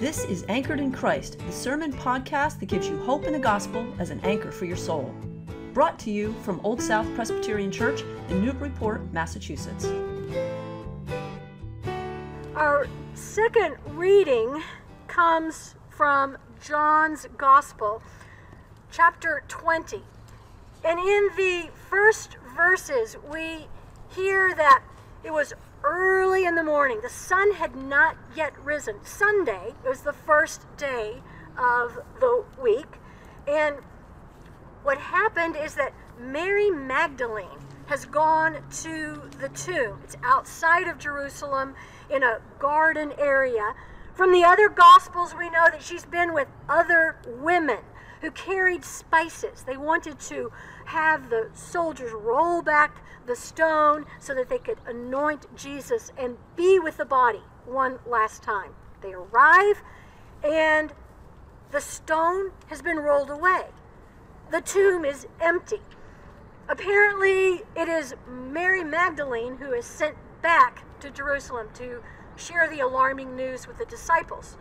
This is Anchored in Christ, the sermon podcast that gives you hope in the gospel as an anchor for your soul. Brought to you from Old South Presbyterian Church in Newburyport, Massachusetts. Our second reading comes from John's Gospel, chapter 20. And in the first verses, we hear that it was early in the morning. The sun had not yet risen. Sunday was the first day of the week. And what happened is that Mary Magdalene has gone to the tomb. It's outside of Jerusalem in a garden area. From the other Gospels, we know that she's been with other women who carried spices. They wanted to have the soldiers roll back the stone so that they could anoint Jesus and be with the body one last time. They arrive, and the stone has been rolled away. The tomb is empty. Apparently, it is Mary Magdalene who is sent back to Jerusalem to share the alarming news with the disciples.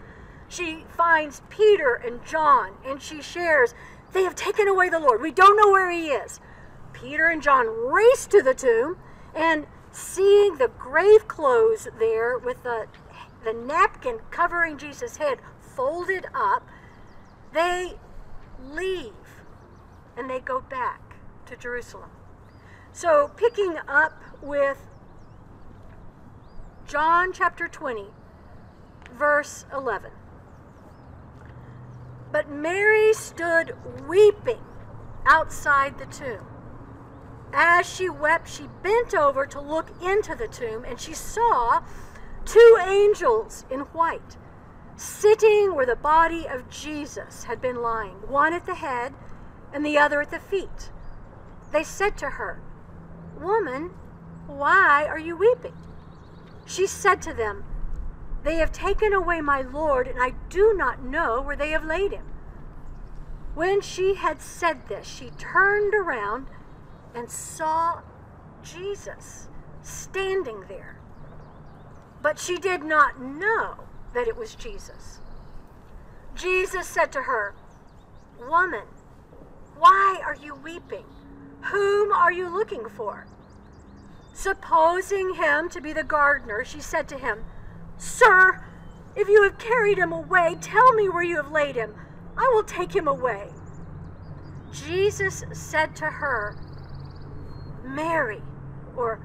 She finds Peter and John and she shares, They have taken away the Lord. We don't know where he is. Peter and John race to the tomb and seeing the grave clothes there with the, the napkin covering Jesus' head folded up, they leave and they go back to Jerusalem. So, picking up with John chapter 20, verse 11. But Mary stood weeping outside the tomb. As she wept, she bent over to look into the tomb, and she saw two angels in white sitting where the body of Jesus had been lying, one at the head and the other at the feet. They said to her, Woman, why are you weeping? She said to them, They have taken away my Lord, and I do not know where they have laid him. When she had said this, she turned around and saw Jesus standing there. But she did not know that it was Jesus. Jesus said to her, Woman, why are you weeping? Whom are you looking for? Supposing him to be the gardener, she said to him, Sir, if you have carried him away, tell me where you have laid him. I will take him away. Jesus said to her, Mary, or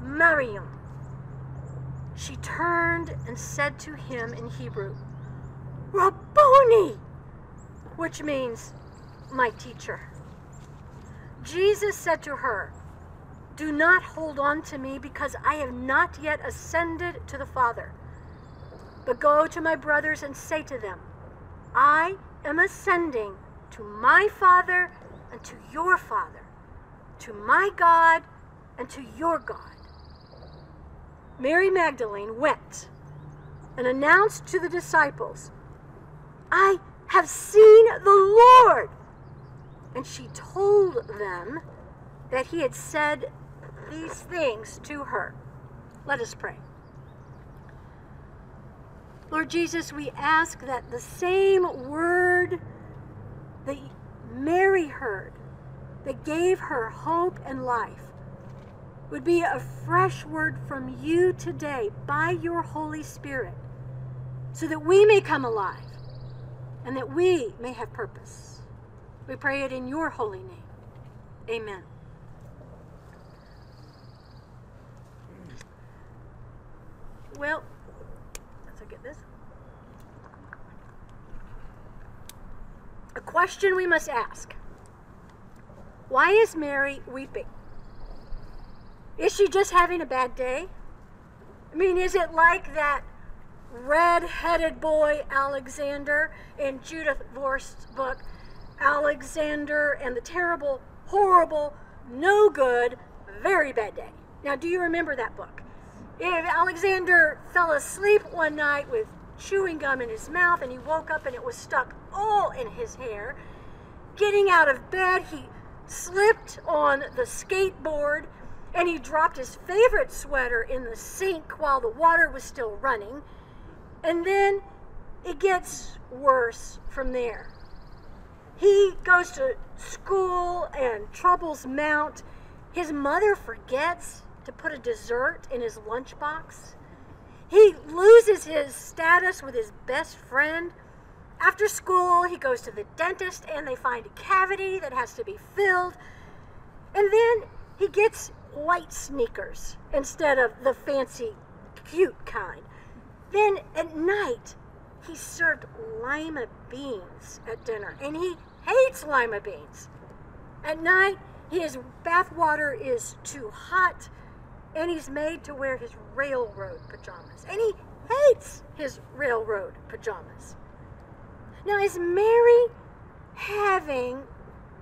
Mariam. She turned and said to him in Hebrew, Rabboni, which means my teacher. Jesus said to her, Do not hold on to me because I have not yet ascended to the Father. But go to my brothers and say to them, I am ascending to my Father and to your Father, to my God and to your God. Mary Magdalene went and announced to the disciples, I have seen the Lord. And she told them that he had said these things to her. Let us pray. Lord Jesus, we ask that the same word that Mary heard, that gave her hope and life, would be a fresh word from you today by your Holy Spirit, so that we may come alive and that we may have purpose. We pray it in your holy name. Amen. Well, this. A question we must ask Why is Mary weeping? Is she just having a bad day? I mean, is it like that red headed boy Alexander in Judith Viorst's book, Alexander and the Terrible, Horrible, No Good, Very Bad Day? Now, do you remember that book? If Alexander fell asleep one night with chewing gum in his mouth and he woke up and it was stuck all in his hair, getting out of bed, he slipped on the skateboard and he dropped his favorite sweater in the sink while the water was still running. And then it gets worse from there. He goes to school and troubles mount. His mother forgets to put a dessert in his lunchbox. He loses his status with his best friend. After school, he goes to the dentist and they find a cavity that has to be filled. And then he gets white sneakers instead of the fancy, cute kind. Then at night, he served lima beans at dinner, and he hates lima beans. At night, his bath water is too hot, and he's made to wear his railroad pajamas. And he hates his railroad pajamas. Now, is Mary having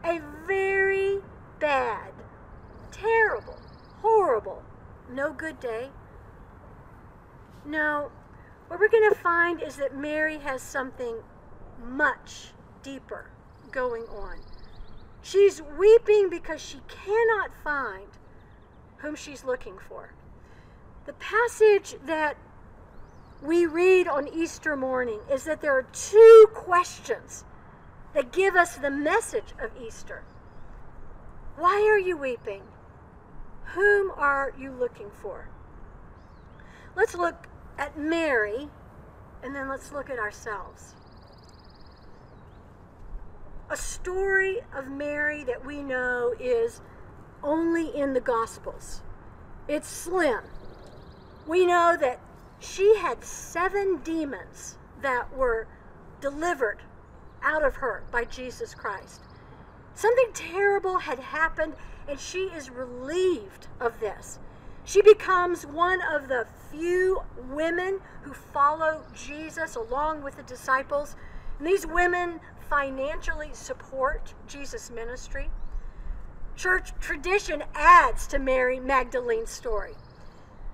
a very bad, terrible, horrible, no good day? No, what we're going to find is that Mary has something much deeper going on. She's weeping because she cannot find whom she's looking for. The passage that we read on Easter morning is that there are two questions that give us the message of Easter. Why are you weeping? Whom are you looking for? Let's look at Mary and then let's look at ourselves. A story of Mary that we know is only in the Gospels. It's slim. We know that she had seven demons that were delivered out of her by Jesus Christ. Something terrible had happened, and she is relieved of this. She becomes one of the few women who follow Jesus along with the disciples. And these women financially support Jesus' ministry. Church tradition adds to Mary Magdalene's story.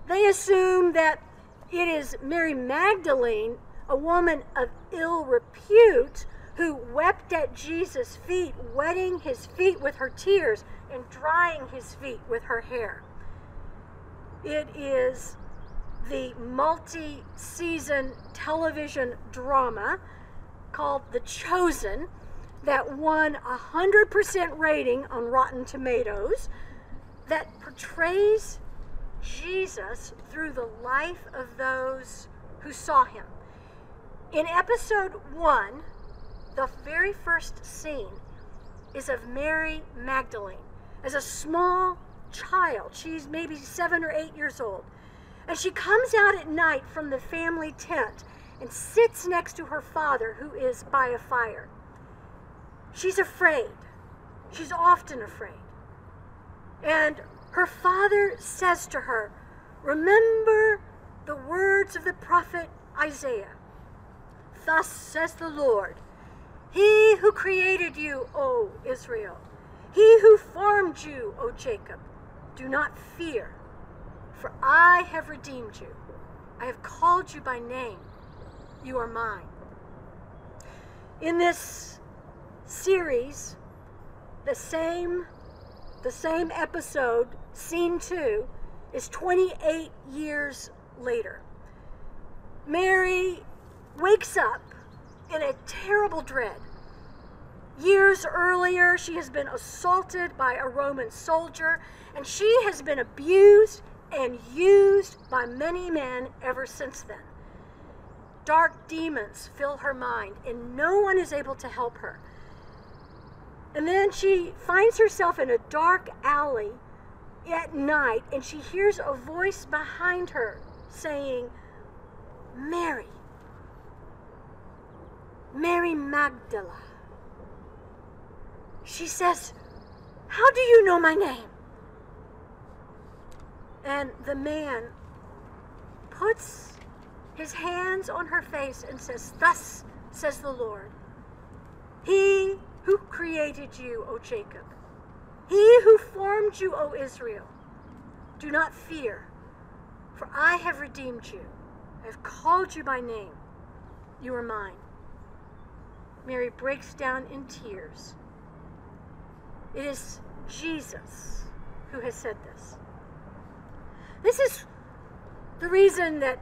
They assume that it is Mary Magdalene, a woman of ill repute, who wept at Jesus' feet, wetting his feet with her tears and drying his feet with her hair. It is the multi season television drama called The Chosen that won a 100% rating on Rotten Tomatoes that portrays Jesus through the life of those who saw him. In episode one, the very first scene is of Mary Magdalene as a small child. She's maybe seven or eight years old. And she comes out at night from the family tent and sits next to her father, who is by a fire. She's afraid. She's often afraid. And her father says to her, Remember the words of the prophet Isaiah. Thus says the Lord He who created you, O Israel, he who formed you, O Jacob, do not fear, for I have redeemed you. I have called you by name. You are mine. In this series, the same the same episode, scene 2, is 28 years later. Mary wakes up in a terrible dread. Years earlier, she has been assaulted by a Roman soldier, and she has been abused and used by many men ever since then. Dark demons fill her mind, and no one is able to help her. And then she finds herself in a dark alley at night and she hears a voice behind her saying, Mary, Mary Magdala. She says, How do you know my name? And the man puts his hands on her face and says, Thus says the Lord, He who created you, O Jacob, he who formed you, O Israel. Do not fear, for I have redeemed you. I have called you by name. You are mine. Mary breaks down in tears. It is Jesus who has said this. This is the reason that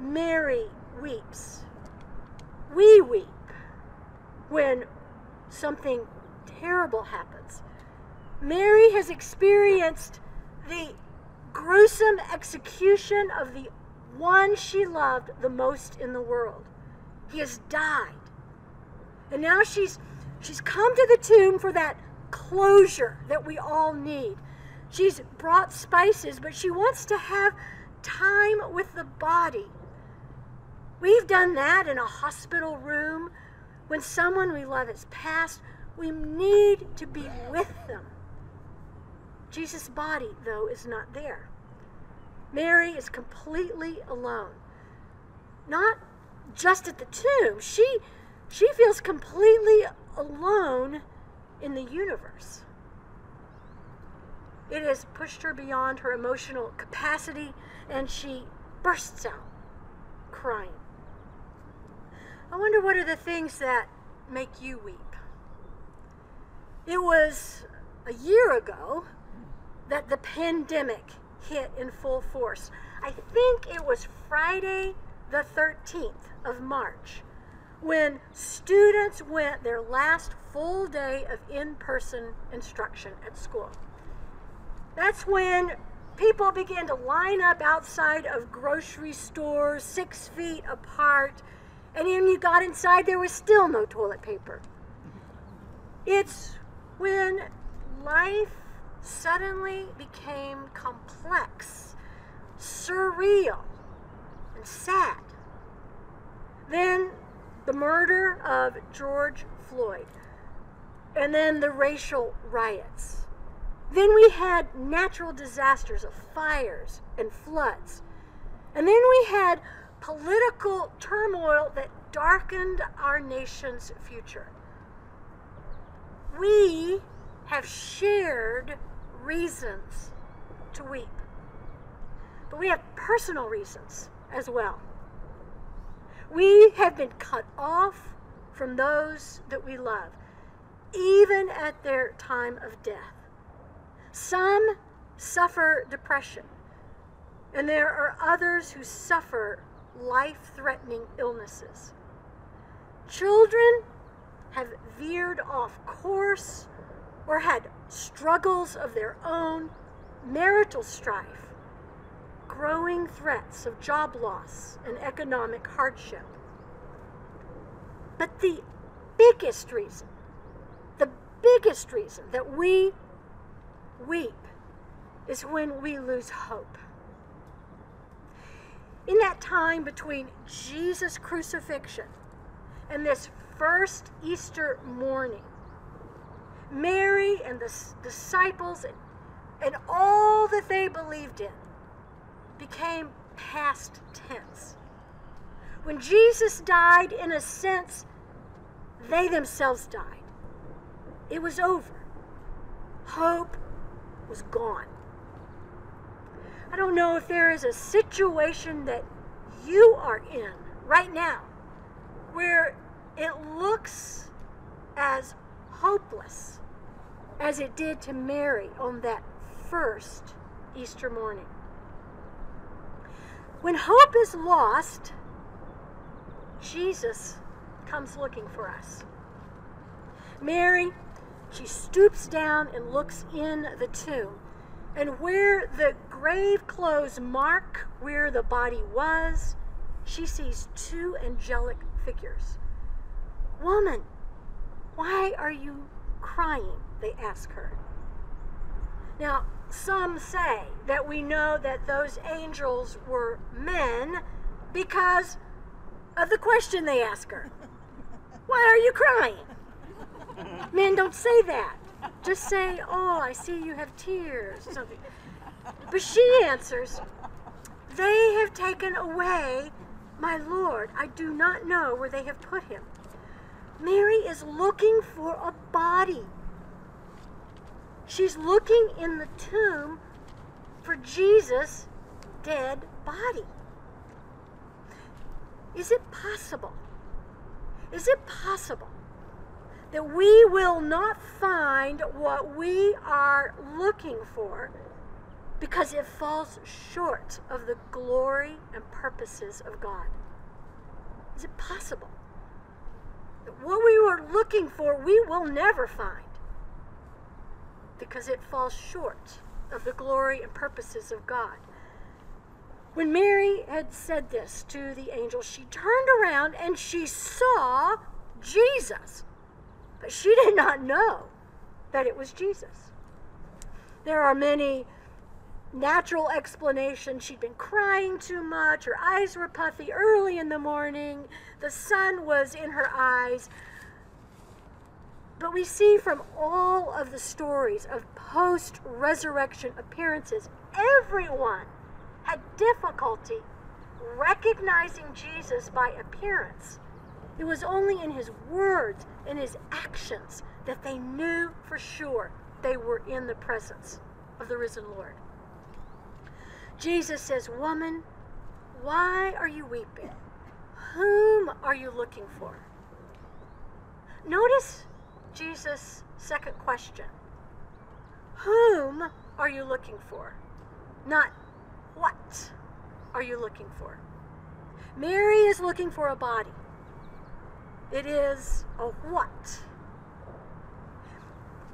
Mary weeps. we weep when something terrible happens. Mary has experienced the gruesome execution of the one she loved the most in the world. He has died. And now she's she's come to the tomb for that closure that we all need. She's brought spices, but she wants to have time with the body. We've done that in a hospital room. When someone we love has passed, we need to be with them. Jesus' body, though, is not there. Mary is completely alone. Not just at the tomb. She she feels completely alone in the universe. It has pushed her beyond her emotional capacity and she bursts out crying. I wonder what are the things that make you weep. It was a year ago that the pandemic hit in full force. I think it was Friday the 13th of March when students went their last full day of in person instruction at school. That's when people began to line up outside of grocery stores six feet apart, and when you got inside, there was still no toilet paper. It's when life suddenly became complex, surreal, and sad. Then the murder of George Floyd, and then the racial riots. Then we had natural disasters of fires and floods. And then we had political turmoil that darkened our nation's future. We have shared reasons to weep. But we have personal reasons as well. We have been cut off from those that we love, even at their time of death. Some suffer depression, and there are others who suffer life threatening illnesses. Children have veered off course or had struggles of their own, marital strife, growing threats of job loss and economic hardship. But the biggest reason, the biggest reason that we weep is when we lose hope. In that time between Jesus' crucifixion and this first Easter morning, Mary and the disciples and, and all that they believed in became past tense. When Jesus died, in a sense, they themselves died. It was over. Hope was gone. I don't know if there is a situation that you are in right now where it looks as hopeless as it did to Mary on that first Easter morning. When hope is lost, Jesus comes looking for us. Mary, she stoops down and looks in the tomb. And where the grave clothes mark where the body was, she sees two angelic figures. Woman, why are you crying? They ask her. Now, some say that we know that those angels were men because of the question they ask her. Why are you crying? Men don't say that. Just say, Oh, I see you have tears, or something. But she answers, They have taken away my Lord. I do not know where they have put him. Mary is looking for a body. She's looking in the tomb for Jesus' dead body. Is it possible? Is it possible that we will not find what we are looking for because it falls short of the glory and purposes of God? Is it possible? that what we were looking for, we will never find because it falls short of the glory and purposes of God. When Mary had said this to the angel, she turned around and she saw Jesus. But she did not know that it was Jesus. There are many natural explanations. She'd been crying too much, her eyes were puffy early in the morning, the sun was in her eyes. But we see from all of the stories of post resurrection appearances, everyone had difficulty recognizing Jesus by appearance. It was only in his words and his actions that they knew for sure they were in the presence of the risen Lord. Jesus says, Woman, why are you weeping? Whom are you looking for? Notice Jesus' second question Whom are you looking for? Not what are you looking for? Mary is looking for a body. It is a what?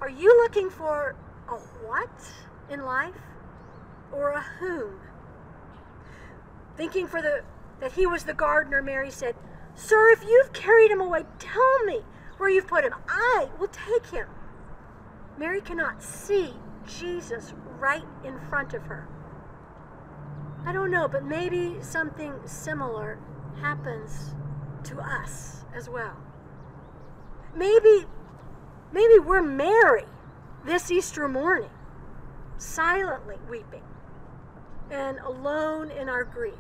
Are you looking for a what in life or a whom? Thinking for the that he was the gardener, Mary said, Sir, if you've carried him away, tell me where you've put him. I will take him. Mary cannot see Jesus right in front of her. I don't know, but maybe something similar happens to us as well. Maybe maybe we're Mary this Easter morning, silently weeping and alone in our grief.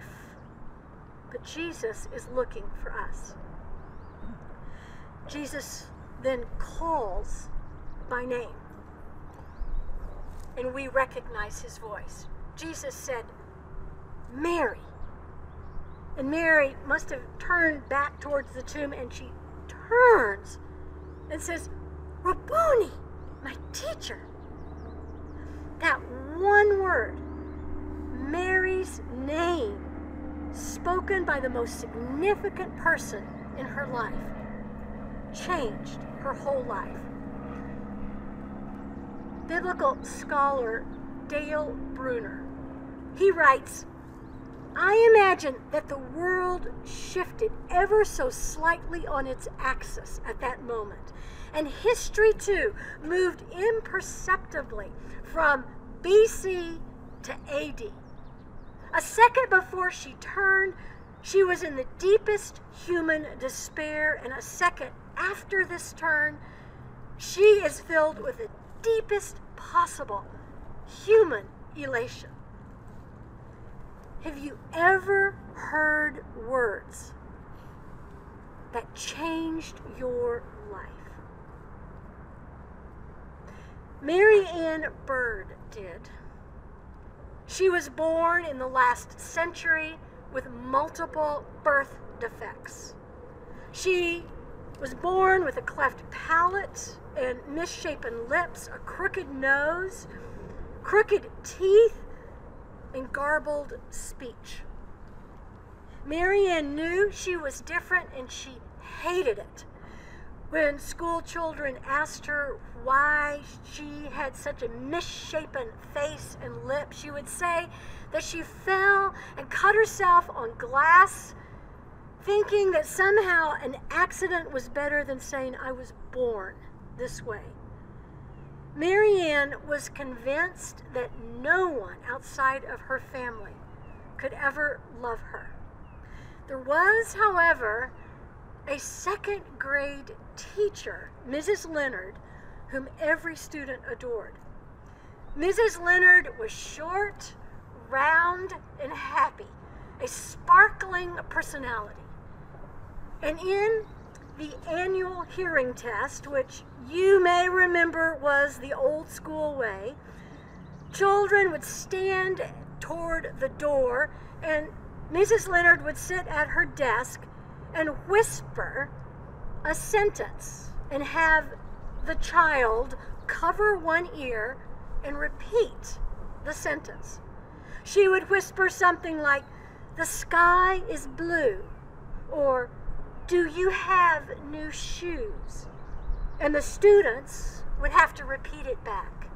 But Jesus is looking for us. Jesus then calls by name, and we recognize his voice. Jesus said, Mary. And Mary must have turned back towards the tomb, and she turns and says, Rabboni, my teacher. That one word, Mary's name, spoken by the most significant person in her life, changed her whole life. Biblical scholar Dale Bruner, he writes, I imagine that the world shifted ever so slightly on its axis at that moment. And history, too, moved imperceptibly from BC to AD. A second before she turned, she was in the deepest human despair, and a second after this turn, she is filled with the deepest possible human elation. Have you ever heard words that changed your life? Mary Ann Bird did. She was born in the last century with multiple birth defects. She was born with a cleft palate and misshapen lips, a crooked nose, crooked teeth, and garbled speech. Mary Ann knew she was different and she hated it. When school children asked her why she had such a misshapen face and lips, she would say that she fell and cut herself on glass, thinking that somehow an accident was better than saying, I was born this way. Mary Ann was convinced that no one outside of her family could ever love her. There was, however, a second grade teacher, Mrs. Leonard, whom every student adored. Mrs. Leonard was short, round, and happy, a sparkling personality. And in the annual hearing test, which you may remember was the old school way, children would stand toward the door, and Mrs. Leonard would sit at her desk and whisper a sentence and have the child cover one ear and repeat the sentence. She would whisper something like, The sky is blue, or Do you have new shoes? And the students would have to repeat it back.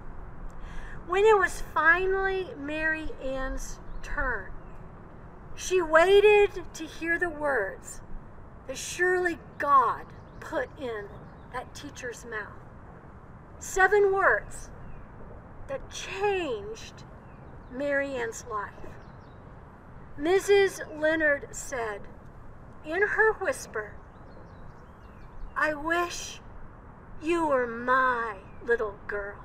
When it was finally Mary Ann's turn, she waited to hear the words that surely God put in that teacher's mouth. Seven words that changed Mary Ann's life. Mrs. Leonard said, in her whisper, I wish you were my little girl.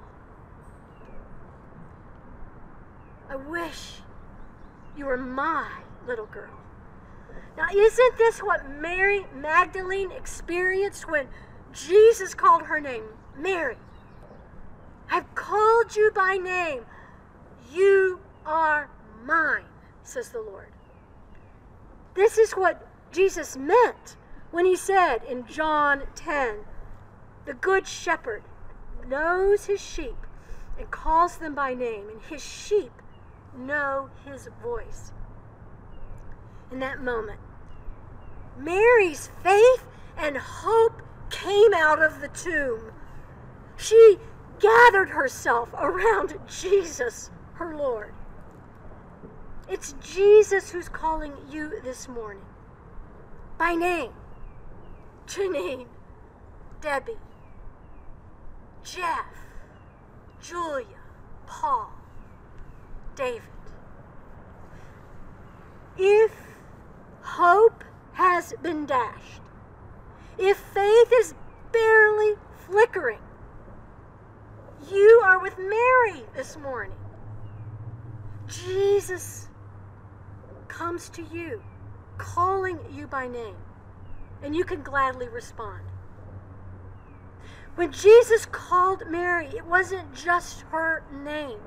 I wish you were my little girl. Now, isn't this what Mary Magdalene experienced when Jesus called her name? Mary, I've called you by name. You are mine, says the Lord. This is what Jesus meant when he said in John 10, the good shepherd knows his sheep and calls them by name, and his sheep know his voice. In that moment, Mary's faith and hope came out of the tomb. She gathered herself around Jesus, her Lord. It's Jesus who's calling you this morning by name. Janine, Debbie, Jeff, Julia, Paul, David. If hope has been dashed, if faith is barely flickering, you are with Mary this morning. Jesus comes to you, calling you by name, and you can gladly respond. When Jesus called Mary, it wasn't just her name.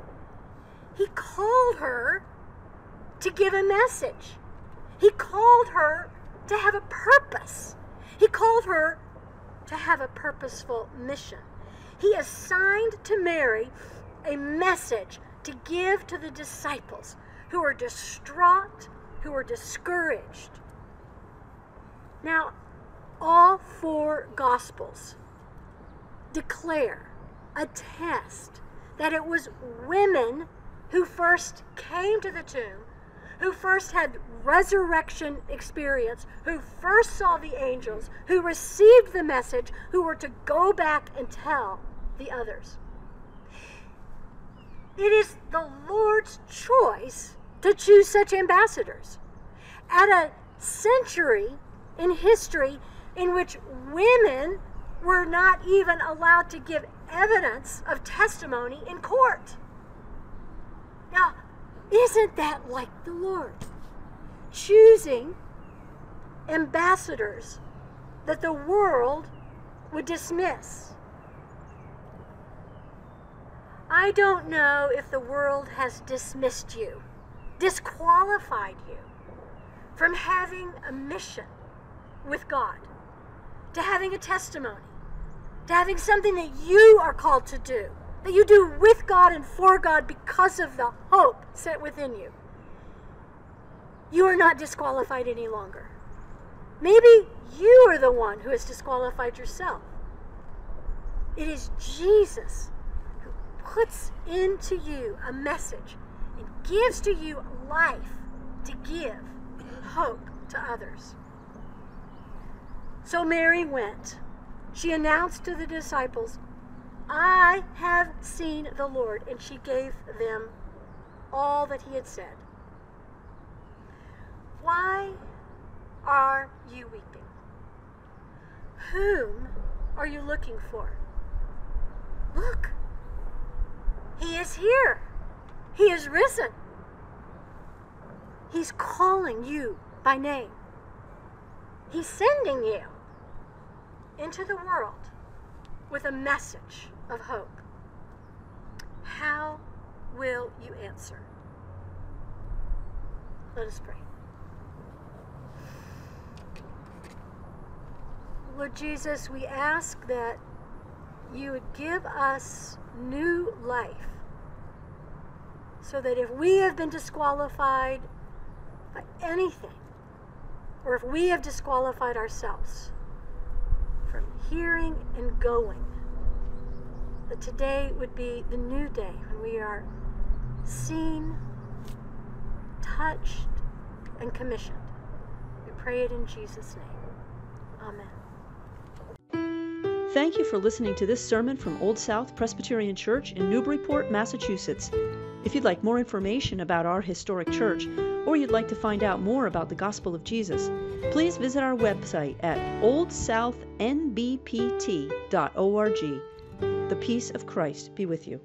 He called her to give a message. He called her to have a purpose. He called her to have a purposeful mission. He assigned to Mary a message to give to the disciples who are distraught, who are discouraged. Now, all four Gospels declare, attest, that it was women who first came to the tomb, who first had resurrection experience, who first saw the angels, who received the message, who were to go back and tell the others. It is the Lord's choice to choose such ambassadors. At a century in history in which women were not even allowed to give evidence of testimony in court. Now, isn't that like the Lord? Choosing ambassadors that the world would dismiss. I don't know if the world has dismissed you, disqualified you from having a mission with God, to having a testimony, to having something that you are called to do that you do with God and for God because of the hope set within you, you are not disqualified any longer. Maybe you are the one who has disqualified yourself. It is Jesus who puts into you a message gives to you life to give hope to others. So Mary went. She announced to the disciples, I have seen the Lord. And she gave them all that he had said. Why are you weeping? Whom are you looking for? Look, he is here. He is risen. He's calling you by name. He's sending you into the world with a message of hope. How will you answer? Let us pray. Lord Jesus, we ask that you would give us new life so that if we have been disqualified by anything, or if we have disqualified ourselves from hearing and going, that today would be the new day when we are seen, touched, and commissioned. We pray it in Jesus' name. Amen. Thank you for listening to this sermon from Old South Presbyterian Church in Newburyport, Massachusetts. If you'd like more information about our historic church, or you'd like to find out more about the gospel of Jesus, please visit our website at oldsouthnbpt.org. The peace of Christ be with you.